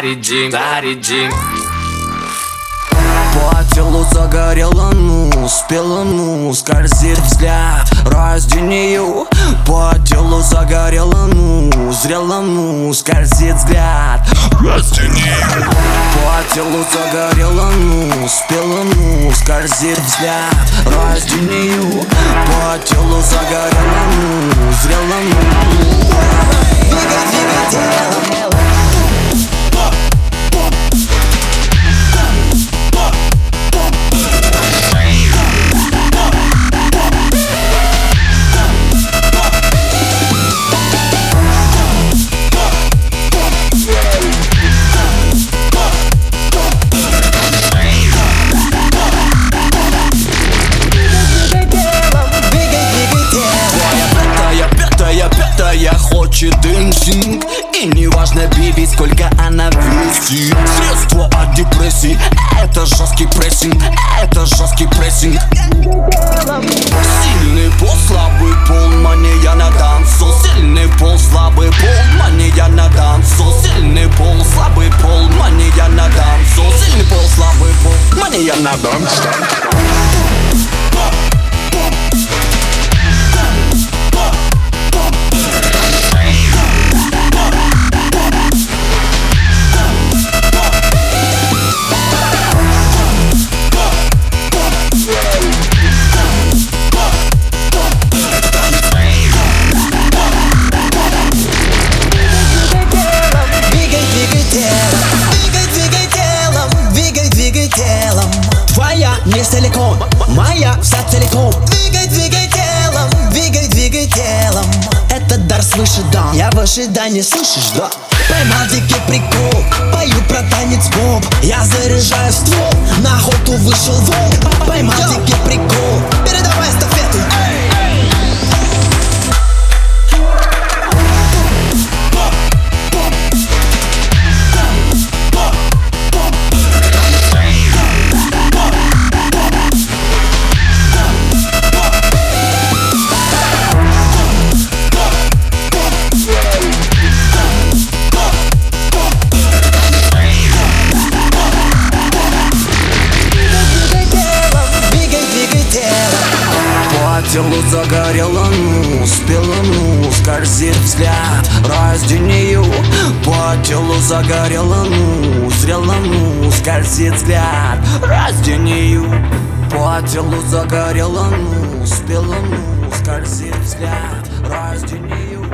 зарядим, зарядим по телу загорело, ну, спела, ну, скользит взгляд Разденью По телу загорело, ну, зрело, ну, скользит взгляд Разденью По телу загорело, ну, спела, ну, скользит взгляд Разденью По телу загорело, инстинкт И не важно бибить, сколько она весит Средство от депрессии. Это жесткий прессинг. Это жесткий прессинг. Сильный пол, слабый пол Мания на танцу Сильный пол, слабый пол Мания на танцу Сильный пол, слабый пол Мания на танцу Сильный пол, слабый пол Мания на танцу не целиком. Моя вся целиком. Двигай, двигай телом, двигай, двигай телом. Это дар свыше дам Я в ожидании, слышишь, да? Поймал дикий прикол. Пою про танец бомб Я заряжаю ствол. На охоту вышел волк Поймал. Дикий прикол телу загорело, ну, спела, ну, скользит взгляд. Разденью По телу загорело, ну, зрело, ну, скользит взгляд. Разденью По телу загорело, ну, спела, ну, скользит взгляд. Разденью